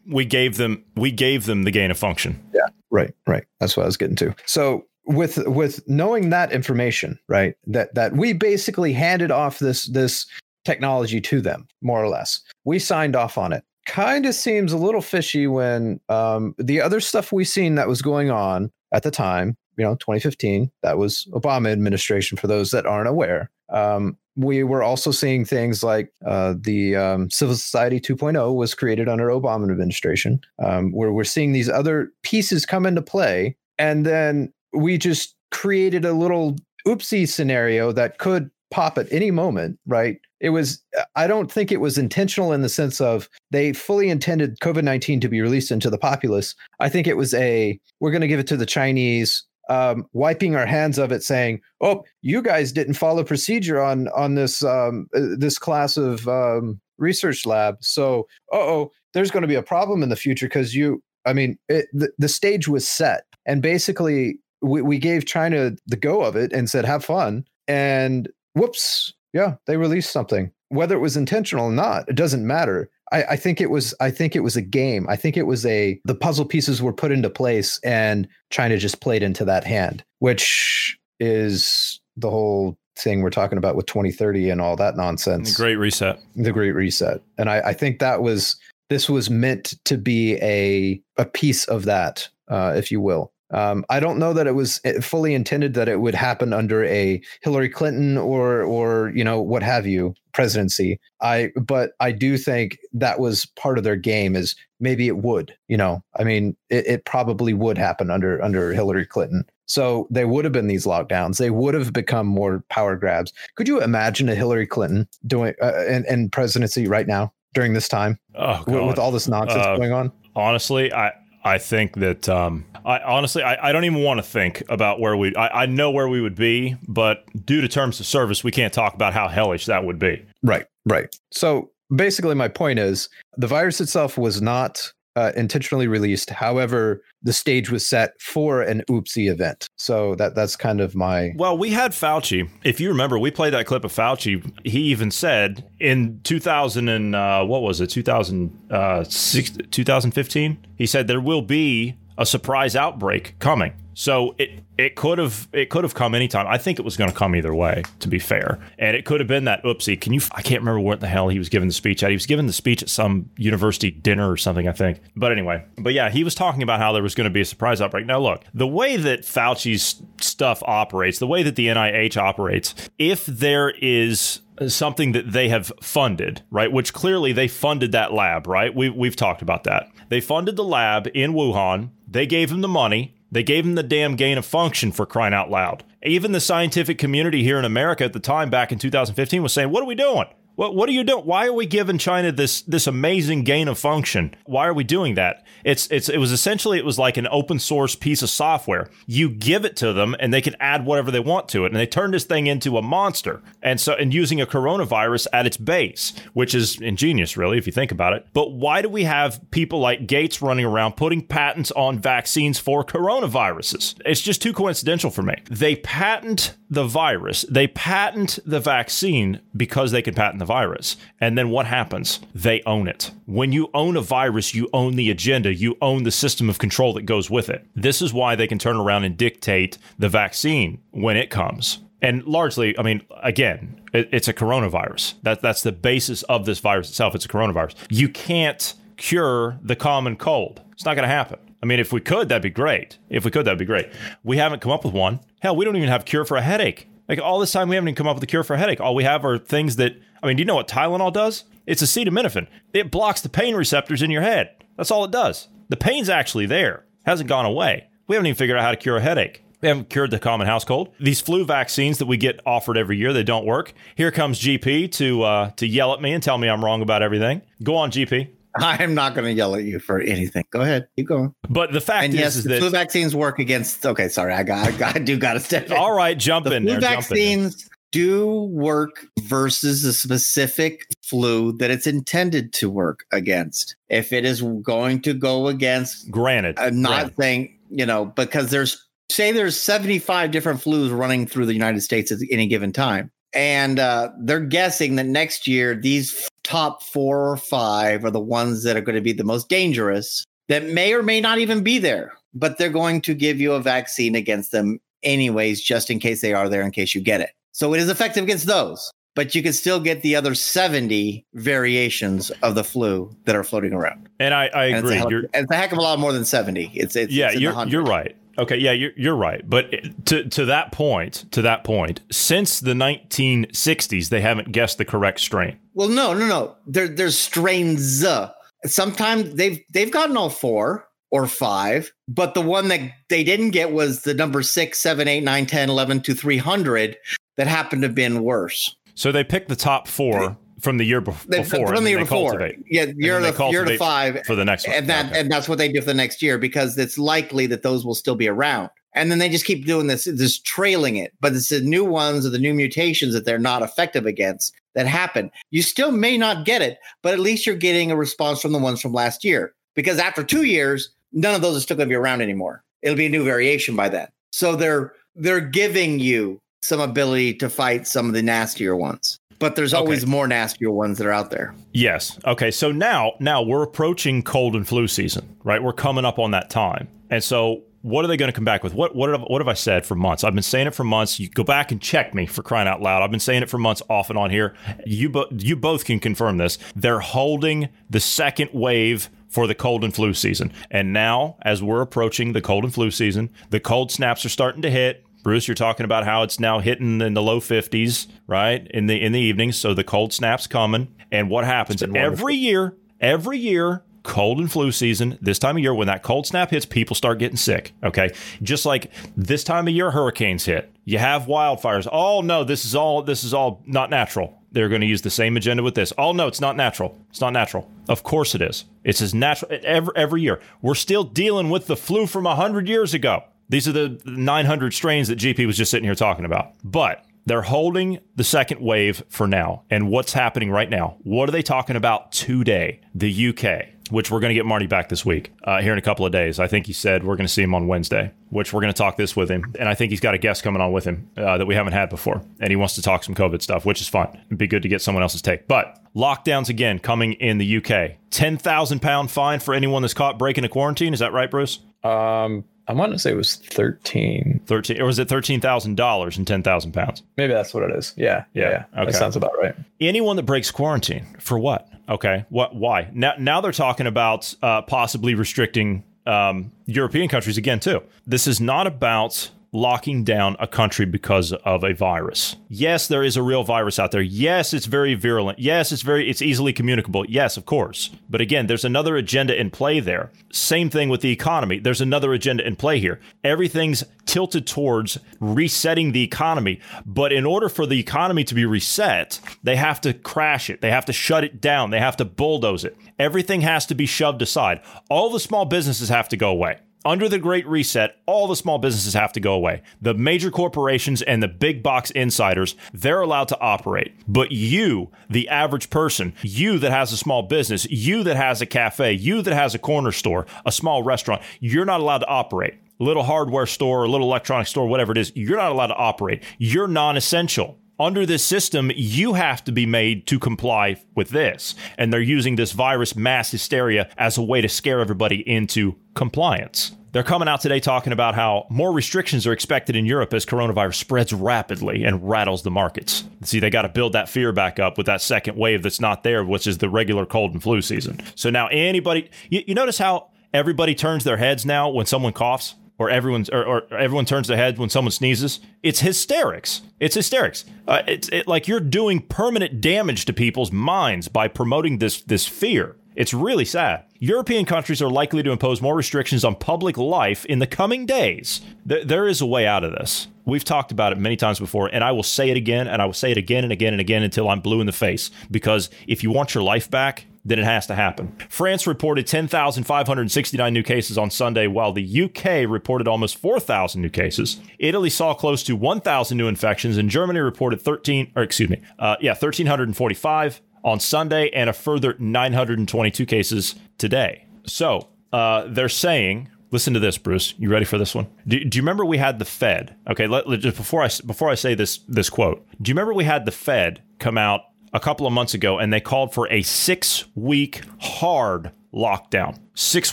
we gave them we gave them the gain of function. Yeah. Right, right. That's what I was getting to. So with with knowing that information, right, that that we basically handed off this this technology to them, more or less. We signed off on it. Kind of seems a little fishy when um, the other stuff we seen that was going on at the time, you know, 2015, that was Obama administration. For those that aren't aware, um, we were also seeing things like uh, the um, Civil Society 2.0 was created under Obama administration, um, where we're seeing these other pieces come into play, and then we just created a little oopsie scenario that could pop at any moment, right? It was, I don't think it was intentional in the sense of they fully intended COVID 19 to be released into the populace. I think it was a, we're going to give it to the Chinese. Um, wiping our hands of it, saying, "Oh, you guys didn't follow procedure on on this um, uh, this class of um, research lab, so oh, there's going to be a problem in the future because you." I mean, it, the the stage was set, and basically we, we gave China the go of it and said, "Have fun," and whoops, yeah, they released something. Whether it was intentional or not, it doesn't matter. I, I think it was. I think it was a game. I think it was a. The puzzle pieces were put into place, and China just played into that hand, which is the whole thing we're talking about with 2030 and all that nonsense. Great reset. The Great Reset, and I, I think that was this was meant to be a a piece of that, uh, if you will. Um, I don't know that it was eh, fully intended that it would happen under a Hillary Clinton or or you know what have you presidency. I but I do think that was part of their game is maybe it would. You know, I mean, it, it probably would happen under under Hillary Clinton. So they would have been these lockdowns. They would have become more power grabs. Could you imagine a Hillary Clinton doing uh, in, in presidency right now during this time Oh, with, with all this nonsense Uh, going on? honestly, I I think that um, I honestly I, I don't even want to think about where we. I, I know where we would be, but due to terms of service, we can't talk about how hellish that would be. Right, right. So basically, my point is the virus itself was not uh, intentionally released. However, the stage was set for an oopsie event. So that that's kind of my Well, we had Fauci. If you remember, we played that clip of Fauci. He even said in 2000 and uh, what was it? 2006, 2015. He said there will be a surprise outbreak coming. So it it could have it could have come anytime. I think it was going to come either way. To be fair, and it could have been that oopsie. Can you? I can't remember what the hell he was giving the speech at. He was giving the speech at some university dinner or something. I think. But anyway, but yeah, he was talking about how there was going to be a surprise outbreak. Now look, the way that Fauci's stuff operates, the way that the NIH operates, if there is something that they have funded, right? Which clearly they funded that lab, right? We, we've talked about that. They funded the lab in Wuhan. They gave him the money. They gave him the damn gain of function for crying out loud. Even the scientific community here in America at the time, back in 2015, was saying, What are we doing? What, what are you doing? Why are we giving China this this amazing gain of function? Why are we doing that? It's it's it was essentially it was like an open source piece of software. You give it to them and they can add whatever they want to it. And they turned this thing into a monster. And so and using a coronavirus at its base, which is ingenious really if you think about it. But why do we have people like Gates running around putting patents on vaccines for coronaviruses? It's just too coincidental for me. They patent the virus. They patent the vaccine because they can patent the virus. And then what happens? They own it. When you own a virus, you own the agenda, you own the system of control that goes with it. This is why they can turn around and dictate the vaccine when it comes. And largely, I mean, again, it, it's a coronavirus. That, that's the basis of this virus itself. It's a coronavirus. You can't cure the common cold. It's not going to happen. I mean, if we could, that'd be great. If we could, that'd be great. We haven't come up with one. Hell, we don't even have cure for a headache. Like all this time, we haven't even come up with a cure for a headache. All we have are things that, I mean, do you know what Tylenol does? It's acetaminophen. It blocks the pain receptors in your head. That's all it does. The pain's actually there, hasn't gone away. We haven't even figured out how to cure a headache. We haven't cured the common house cold. These flu vaccines that we get offered every year, they don't work. Here comes GP to uh, to yell at me and tell me I'm wrong about everything. Go on, GP. I'm not going to yell at you for anything. Go ahead, keep going. But the fact And is, yes, is the that flu vaccines work against. Okay, sorry, I got, I, got, I do got to step in. all right, jump the in flu there. vaccines do work versus a specific flu that it's intended to work against. If it is going to go against, Granted, I'm not granted. saying you know because there's say there's 75 different flus running through the United States at any given time, and uh, they're guessing that next year these top four or five are the ones that are going to be the most dangerous that may or may not even be there, but they're going to give you a vaccine against them anyways, just in case they are there, in case you get it. So it is effective against those, but you can still get the other 70 variations of the flu that are floating around. and I, I And it's, a agree. It's a heck of a lot more than 70. It's, it's yeah, it's you're you're right. Okay, yeah, you're you're right. But to to that point, to that point, since the 1960s, they haven't guessed the correct strain. Well, no, no, no. There, there's strains. uh, Sometimes they've they've gotten all four or five, but the one that they didn't get was the number six, seven, eight, nine, 10, 11 to 300 that happened to have been worse. So they picked the top four from the year bef- They- before, from the year they before. cultivate Yeah, year to year to five. for the next one. and that Okay. and that's what they do for the next year because it's likely that those will still be around and then they just keep doing this just trailing it but it's the new ones or the new mutations that they're not effective against that happen you still may not get it but at least you're getting a response from the ones from last year because after two years none of those are still going to be around anymore it'll be a new variation by then so they're they're giving you some ability to fight some of the nastier ones but there's always Okay. more nastier ones that are out there Yes. Okay. So now, now we're approaching cold and flu season, right? We're coming up on that time, and so what are they going to come back with? What what have, what have I said for months? I've been saying it for months. You go back and check me for crying out loud. I've been saying it for months, off and on here. You bo- you both can confirm this. They're holding the second wave for the cold and flu season, and now as we're approaching the cold and flu season, the cold snaps are starting to hit. Bruce, you're talking about how it's now hitting in the low 50s, right? In the in the evenings, so the cold snap's coming. And what happens every year? Every year, cold and flu season, this time of year when that cold snap hits, people start getting sick, okay? Just like this time of year hurricanes hit. You have wildfires. Oh no, this is all this is all not natural. They're going to use the same agenda with this. Oh no, it's not natural. It's not natural. Of course it is. It's as natural every every year. We're still dealing with the flu from 100 years ago. These are the 900 strains that GP was just sitting here talking about. But they're holding the second wave for now. And what's happening right now? What are they talking about today? The UK, which we're going to get Marty back this week, uh, here in a couple of days. I think he said we're going to see him on Wednesday, which we're going to talk this with him. And I think he's got a guest coming on with him uh, that we haven't had before. And he wants to talk some COVID stuff, which is fun. It'd be good to get someone else's take. But lockdowns again coming in the UK. 10,000 pound fine for anyone that's caught breaking a quarantine. Is that right, Bruce? Um, I want to say it was 13. 13 or was it $13,000 and 10,000 pounds? Maybe that's what it is. Yeah. Yeah, Yeah. okay. That sounds about right. anyone that breaks quarantine for what okay what why now now they're talking about uh, possibly restricting um, european countries again too this is not about locking down a country because of a virus yes there is a real virus out there yes it's very virulent yes it's very it's easily communicable yes of course but again there's another agenda in play there same thing with the economy there's another agenda in play here everything's tilted towards resetting the economy. But in order for the economy to be reset, they have to crash it. They have to shut it down. They have to bulldoze it. Everything has to be shoved aside. All the small businesses have to go away. Under the Great Reset, all the small businesses have to go away. The major corporations and the big box insiders, they're allowed to operate. But you, the average person, you that has a small business, you that has a cafe, you that has a corner store, a small restaurant, you're not allowed to operate little hardware store or little electronic store, whatever it is, you're not allowed to operate. You're non essential. Under this system, you have to be made to comply with this. And they're using this virus mass hysteria as a way to scare everybody into compliance. They're coming out today talking about how more restrictions are expected in Europe as coronavirus spreads rapidly and rattles the markets. See, they got to build that fear back up with that second wave that's not there, which is the regular cold and flu season. So now anybody, you, you notice how everybody turns their heads now when someone coughs? Or everyone's or, or everyone turns their head when someone sneezes. It's hysterics. It's hysterics. Uh, it's it, like you're doing permanent damage to people's minds by promoting this this fear. It's really sad. European countries are likely to impose more restrictions on public life in the coming days. Th- there is a way out of this. We've talked about it many times before, and I will say it again, and I will say it again and again and again until I'm blue in the face. Because if you want your life back, then it has to happen. France reported 10,569 new cases on Sunday, while the UK reported almost 4,000 new cases. Italy saw close to 1,000 new infections, and Germany reported 13, or excuse me, uh, yeah, 1,345 on Sunday and a further 922 cases today. So uh, they're saying, listen to this, Bruce. You ready for this one? Do, do you remember we had the Fed? Okay, let, let, just before I before I say this this quote, do you remember we had the Fed come out a couple of months ago and they called for a six week hard lockdown. Six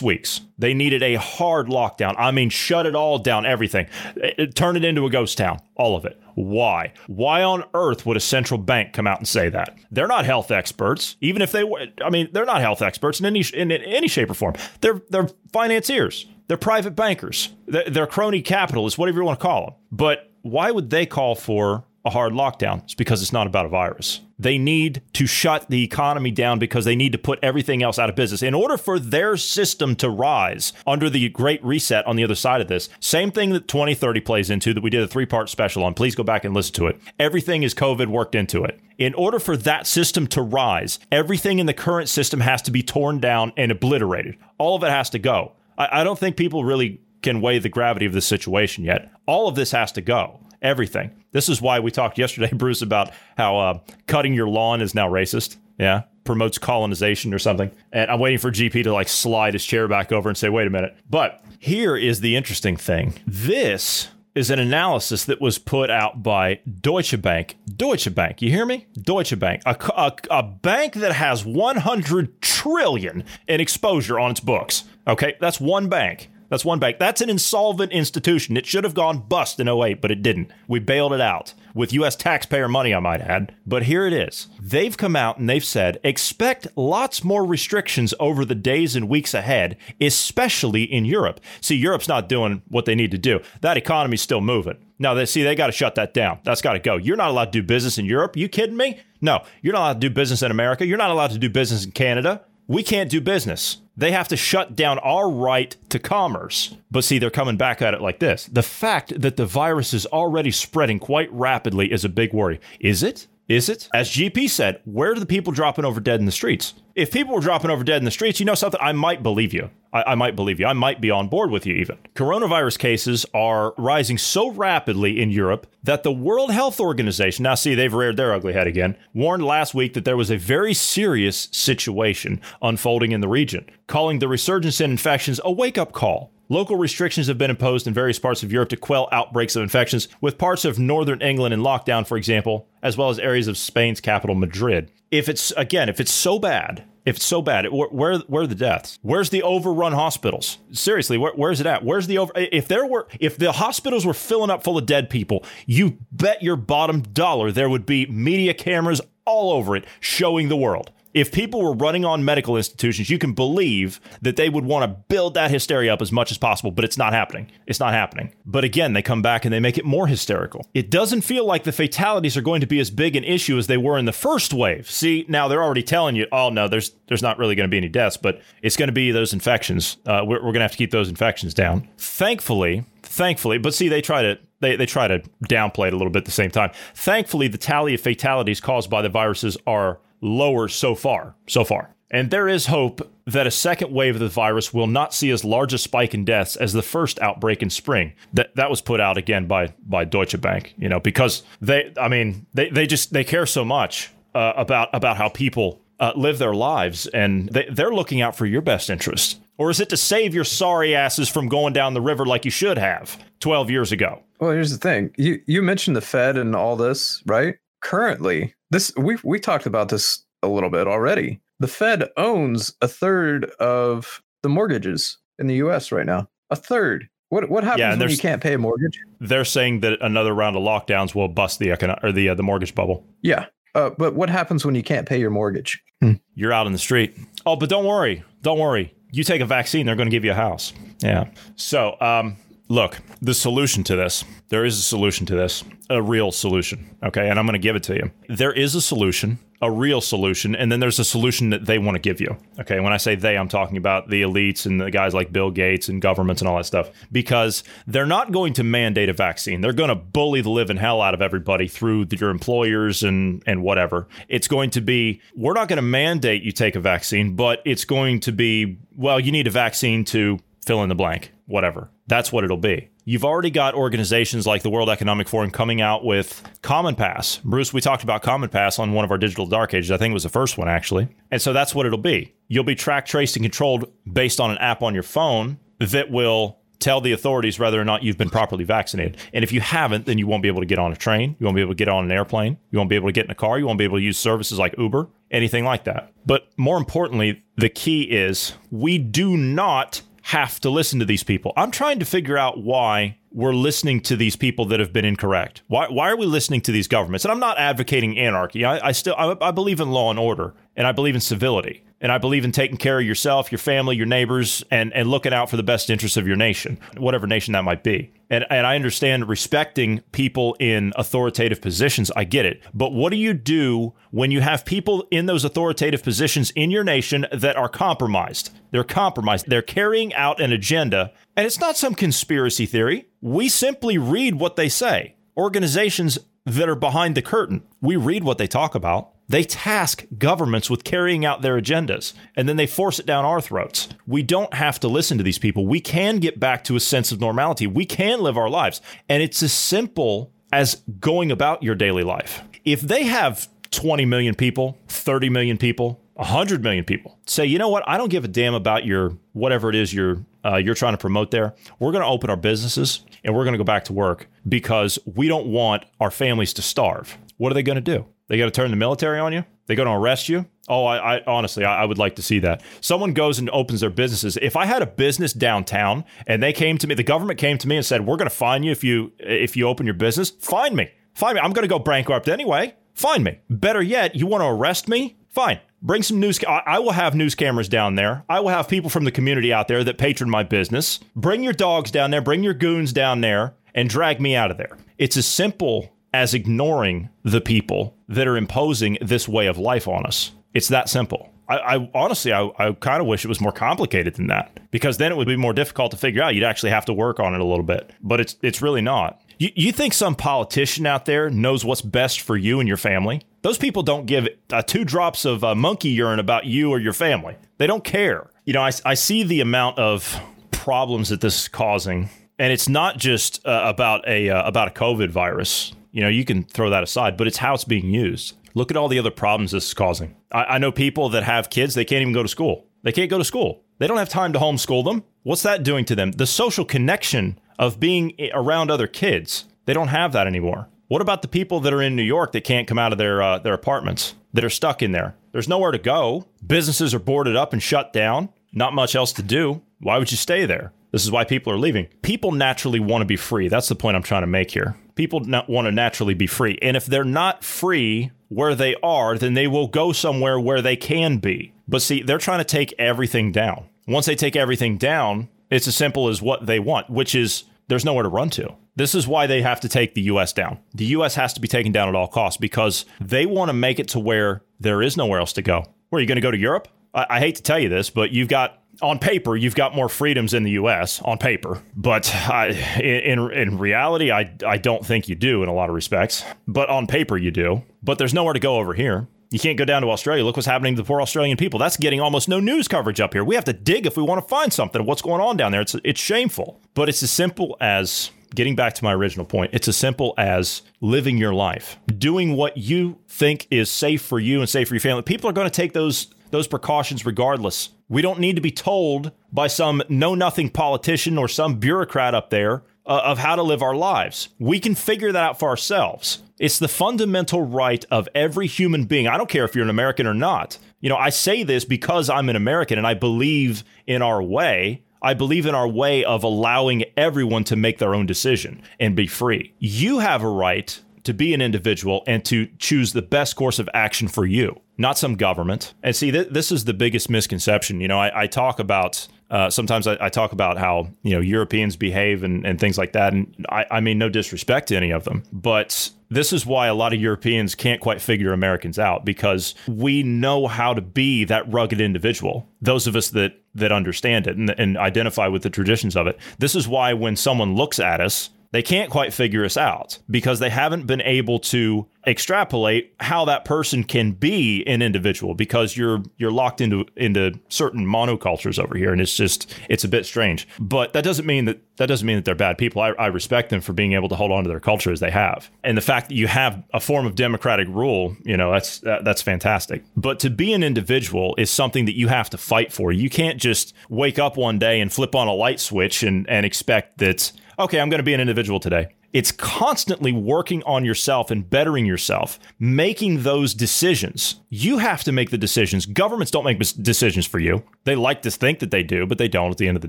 weeks. They needed a hard lockdown. I mean, shut it all down, everything. It, it, turn it into a ghost town, all of it. Why? Why on earth would a central bank come out and say that? They're not health experts. Even if they were, I mean, they're not health experts in any in, in any shape or form. They're they're financiers. They're private bankers. They're, they're crony capitalists, whatever you want to call them. But why would they call for a hard lockdown? It's because it's not about a virus. They need to shut the economy down because they need to put everything else out of business. In order for their system to rise under the great reset on the other side of this, same thing that 2030 plays into that we did a three part special on. Please go back and listen to it. Everything is COVID worked into it. In order for that system to rise, everything in the current system has to be torn down and obliterated. All of it has to go. I, I don't think people really can weigh the gravity of this situation yet. All of this has to go everything. This is why we talked yesterday, [laughs] Bruce, about how uh, cutting your lawn is now racist. Yeah, promotes colonization or something. And I'm waiting for GP to like slide his chair back over and say, wait a minute. But here is the interesting thing this is an analysis that was put out by Deutsche Bank. Deutsche Bank, you hear me? Deutsche Bank, a, a, a bank that has 100 trillion in exposure on its books. Okay, that's one bank. That's one bank. That's an insolvent institution. It should have gone bust in 08, but it didn't. We bailed it out with U.S. taxpayer money, I might add. But here it is. They've come out and they've said expect lots more restrictions over the days and weeks ahead, especially in Europe. See, Europe's not doing what they need to do. That economy's still moving. Now, they see they got to shut that down. That's got to go. You're not allowed to do business in Europe. You kidding me? No, you're not allowed to do business in America. You're not allowed to do business in Canada. We can't do business. They have to shut down our right to commerce. But see, they're coming back at it like this. The fact that the virus is already spreading quite rapidly is a big worry. Is it? Is it? As GP said, where are the people dropping over dead in the streets? If people were dropping over dead in the streets, you know something? I might believe you. I, I, might believe you. I might be on board with you even. Coronavirus cases are rising so rapidly in Europe that the World Health Organization, now see, they've reared their ugly head again, warned last week that there was a very serious situation unfolding in the region, calling the resurgence in infections a wake up call. Local restrictions have been imposed in various parts of Europe to quell outbreaks of infections, with parts of northern England in lockdown, for example, as well as areas of Spain's capital, Madrid. If it's, again, if it's so bad, if it's so bad, where where are the deaths? Where's the overrun hospitals? Seriously, where, where's it at? Where's the over? If there were, if the hospitals were filling up full of dead people, you bet your bottom dollar there would be media cameras all over it showing the world if people were running on medical institutions, you can believe that they would want to build that hysteria up as much as possible, but it's not happening. It's not happening. But again, they come back and they make it more hysterical. It doesn't feel like the fatalities are going to be as big an issue as they were in the first wave. See, now they're already telling you, oh no, there's there's not really going to be any deaths, but it's going to be those infections. Uh, we're, we're going to have to keep those infections down. Thankfully, thankfully, but see, they try to they, they try to downplay it a little bit at the same time. Thankfully, the tally of fatalities caused by the viruses are lower so far. So far. And there is hope that a second wave of the virus will not see as large a spike in deaths as the first outbreak in spring. That that was put out again by by Deutsche Bank, you know, because they I mean, they they just they care so much uh, about about how people uh, live their lives and they, they're looking out for your best interest. Or is it to save your sorry asses from going down the river like you should have 12 years ago? Well, here's the thing. You you mentioned the Fed and all this, right? Currently, this we we talked about this a little bit already. The Fed owns a third of the mortgages in the U.S. right now. A third. What what happens yeah, when you can't pay a mortgage? They're saying that another round of lockdowns will bust the econo- or the uh, the mortgage bubble. Yeah, uh, but what happens when you can't pay your mortgage? Hmm. You're out in the street. Oh, but don't worry, don't worry. You take a vaccine, they're going to give you a house. Yeah. So, um, Look, the solution to this, there is a solution to this, a real solution. Okay. And I'm going to give it to you. There is a solution, a real solution, and then there's a solution that they want to give you. Okay. When I say they, I'm talking about the elites and the guys like Bill Gates and governments and all that stuff, because they're not going to mandate a vaccine. They're going to bully the living hell out of everybody through your employers and, and whatever. It's going to be, we're not going to mandate you take a vaccine, but it's going to be, well, you need a vaccine to fill in the blank, whatever. That's what it'll be. You've already got organizations like the World Economic Forum coming out with Common Pass. Bruce, we talked about Common Pass on one of our digital dark ages. I think it was the first one, actually. And so that's what it'll be. You'll be tracked, traced, and controlled based on an app on your phone that will tell the authorities whether or not you've been properly vaccinated. And if you haven't, then you won't be able to get on a train. You won't be able to get on an airplane. You won't be able to get in a car. You won't be able to use services like Uber, anything like that. But more importantly, the key is we do not have to listen to these people. I'm trying to figure out why we're listening to these people that have been incorrect. Why, why are we listening to these governments? And I'm not advocating anarchy. I, I still I, I believe in law and order, and I believe in civility, and I believe in taking care of yourself, your family, your neighbors, and and looking out for the best interests of your nation, whatever nation that might be. And and I understand respecting people in authoritative positions. I get it. But what do you do when you have people in those authoritative positions in your nation that are compromised? They're compromised. They're carrying out an agenda, and it's not some conspiracy theory. We simply read what they say. Organizations that are behind the curtain, we read what they talk about. They task governments with carrying out their agendas, and then they force it down our throats. We don't have to listen to these people. We can get back to a sense of normality. We can live our lives. And it's as simple as going about your daily life. If they have 20 million people, 30 million people, 100 million people say, you know what? I don't give a damn about your whatever it is you're uh, you're trying to promote there. We're going to open our businesses and we're going to go back to work because we don't want our families to starve. What are they going to do? They got to turn the military on you? They going to arrest you? Oh, I, I honestly, I, I, would like to see that. Someone goes and opens their businesses. If I had a business downtown and they came to me, the government came to me and said, "We're going to fine you if you if you open your business." Fine me, fine me. I'm going to go bankrupt anyway. Fine me. Better yet, you want to arrest me? Fine. Bring some news. I will have news cameras down there. I will have people from the community out there that patron my business. Bring your dogs down there. Bring your goons down there and drag me out of there. It's as simple as ignoring the people that are imposing this way of life on us. It's that simple. I, I honestly, I, I kind of wish it was more complicated than that because then it would be more difficult to figure out. You'd actually have to work on it a little bit, but it's it's really not. You, you think some politician out there knows what's best for you and your family? Those people don't give uh, two drops of uh, monkey urine about you or your family. They don't care. You know, I, I see the amount of problems that this is causing, and it's not just uh, about a uh, about a COVID virus. You know, you can throw that aside, but it's how it's being used. Look at all the other problems this is causing. I, I know people that have kids; they can't even go to school. They can't go to school. They don't have time to homeschool them. What's that doing to them? The social connection of being around other kids. They don't have that anymore. What about the people that are in New York that can't come out of their uh, their apartments that are stuck in there? There's nowhere to go. Businesses are boarded up and shut down. Not much else to do. Why would you stay there? This is why people are leaving. People naturally want to be free. That's the point I'm trying to make here. People want to naturally be free. And if they're not free where they are, then they will go somewhere where they can be. But see, they're trying to take everything down. Once they take everything down, it's as simple as what they want, which is there's nowhere to run to. This is why they have to take the US down. The US has to be taken down at all costs because they want to make it to where there is nowhere else to go. Where are you going to go to Europe? I, I hate to tell you this, but you've got on paper, you've got more freedoms in the U.S. on paper, but I, in in reality, I I don't think you do in a lot of respects. But on paper, you do. But there's nowhere to go over here. You can't go down to Australia. Look what's happening to the poor Australian people. That's getting almost no news coverage up here. We have to dig if we want to find something what's going on down there. It's it's shameful. But it's as simple as getting back to my original point. It's as simple as living your life, doing what you think is safe for you and safe for your family. People are going to take those those precautions regardless. We don't need to be told by some know nothing politician or some bureaucrat up there uh, of how to live our lives. We can figure that out for ourselves. It's the fundamental right of every human being. I don't care if you're an American or not. You know, I say this because I'm an American and I believe in our way. I believe in our way of allowing everyone to make their own decision and be free. You have a right to be an individual and to choose the best course of action for you, not some government. And see, th- this is the biggest misconception. You know, I, I talk about Uh, sometimes I, I, talk about how you know Europeans behave and, and things like that, and I, I mean no disrespect to any of them, but this is why a lot of Europeans can't quite figure Americans out because we know how to be that rugged individual. Those of us that that understand it and, and identify with the traditions of it. This is why when someone looks at us they can't quite figure us out because they haven't been able to extrapolate how that person can be an individual because you're you're locked into into certain monocultures over here. And it's just it's a bit strange but that doesn't mean that that doesn't mean that they're bad people. I, I respect them for being able to hold on to their culture as they have. And the fact that you have a form of democratic rule you know that's that, that's fantastic. But to be an individual is something that you have to fight for. You can't just wake up one day and flip on a light switch and and expect that okay, I'm going to be an individual today. It's constantly working on yourself and bettering yourself, making those decisions. You have to make the decisions. Governments don't make decisions for you. They like to think that they do, but they don't at the end of the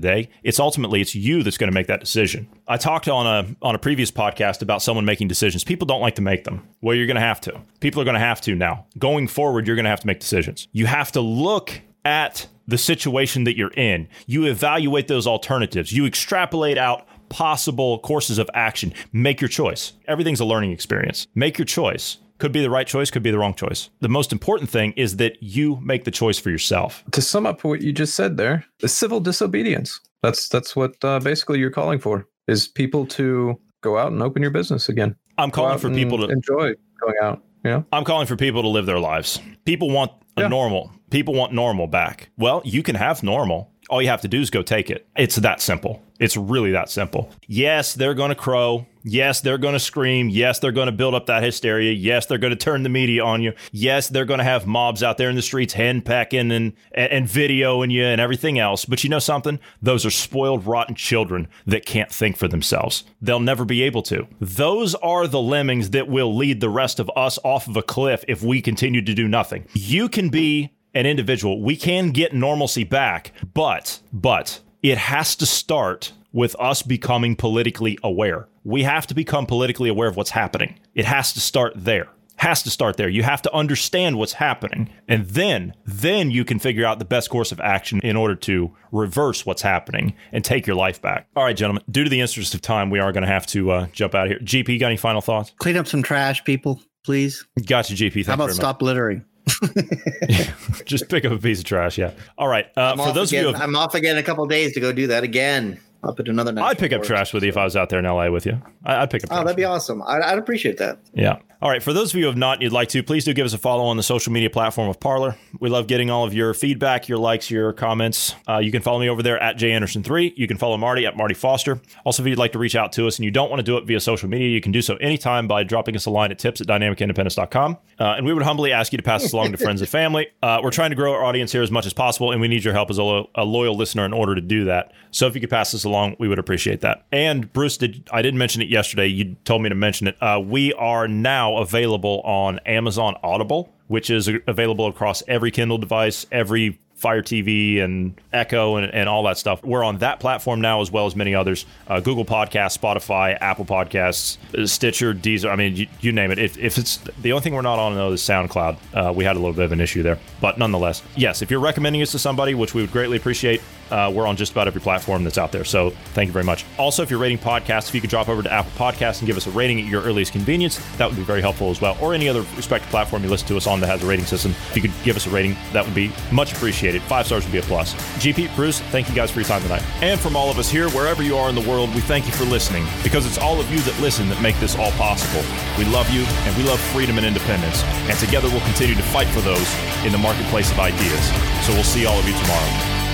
day. It's ultimately it's you that's going to make that decision. I talked on a on a previous podcast about someone making decisions. People don't like to make them. Well, you're going to have to. People are going to have to now. Going forward, you're going to have to make decisions. You have to look at the situation that you're in. You evaluate those alternatives. You extrapolate out possible courses of action. Make your choice. Everything's a learning experience. Make your choice. Could be the right choice, could be the wrong choice. The most important thing is that you make the choice for yourself. To sum up what you just said there, the civil disobedience. That's that's what uh, basically you're calling for is people to go out and open your business again. I'm calling for people to enjoy going out. You know? I'm calling for people to live their lives. People want a yeah. normal. People want normal back. Well, you can have normal all you have to do is go take it. It's that simple. It's really that simple. Yes, they're going to crow. Yes, they're going to scream. Yes, they're going to build up that hysteria. Yes, they're going to turn the media on you. Yes, they're going to have mobs out there in the streets henpecking and, and, and videoing you and everything else. But you know something? Those are spoiled, rotten children that can't think for themselves. They'll never be able to. Those are the lemmings that will lead the rest of us off of a cliff if we continue to do nothing. You can be an individual, we can get normalcy back, but but it has to start with us becoming politically aware. We have to become politically aware of what's happening. It has to start there. Has to start there. You have to understand what's happening. And then then you can figure out the best course of action in order to reverse what's happening and take your life back. All right, gentlemen, due to the interest of time, we are going to have to uh, jump out of here. GP, got any final thoughts? Clean up some trash, people, please. Gotcha, GP. Thank How about stop littering? [laughs] Just pick up a piece of trash. Yeah. All right. Uh, for those again, of you, I'm off again in a couple days to go do that again. I'll put another. I'd pick up trash with you if I was out there in LA with you. I'd pick up. Oh, that'd be awesome. I'd, I'd appreciate that. Yeah. All right. For those of you who have not, you'd like to, please do give us a follow on the social media platform of Parler. We love getting all of your feedback, your likes, your comments. Uh, you can follow me over there at Jay Anderson3. You can follow Marty at Marty Foster. Also, if you'd like to reach out to us and you don't want to do it via social media, you can do so anytime by dropping us a line at tips at dynamicindependence.com. Uh, and we would humbly ask you to pass this along to friends and family. Uh, we're trying to grow our audience here as much as possible, and we need your help as a, lo- a loyal listener in order to do that. So if you could pass this along, we would appreciate that. And Bruce, did I didn't mention it yesterday. You told me to mention it. Uh, we are now available on Amazon Audible, which is available across every Kindle device, every Fire TV and Echo and, and all that stuff. We're on that platform now as well as many others uh, Google Podcasts, Spotify, Apple Podcasts, uh, Stitcher, Deezer. I mean, you, you name it. If, if, it's the only thing we're not on though is SoundCloud, uh, we had a little bit of an issue there. But nonetheless, yes, if you're recommending us to somebody, which we would greatly appreciate, uh, we're on just about every platform that's out there. So thank you very much. Also, if you're rating podcasts, if you could drop over to Apple Podcasts and give us a rating at your earliest convenience, that would be very helpful as well. Or any other respective platform you listen to us on that has a rating system, if you could give us a rating, that would be much appreciated. Five stars would be a plus. GP, Bruce, thank you guys for your time tonight. And from all of us here, wherever you are in the world, we thank you for listening because it's all of you that listen that make this all possible. We love you and we love freedom and independence. And together we'll continue to fight for those in the marketplace of ideas. So we'll see all of you tomorrow.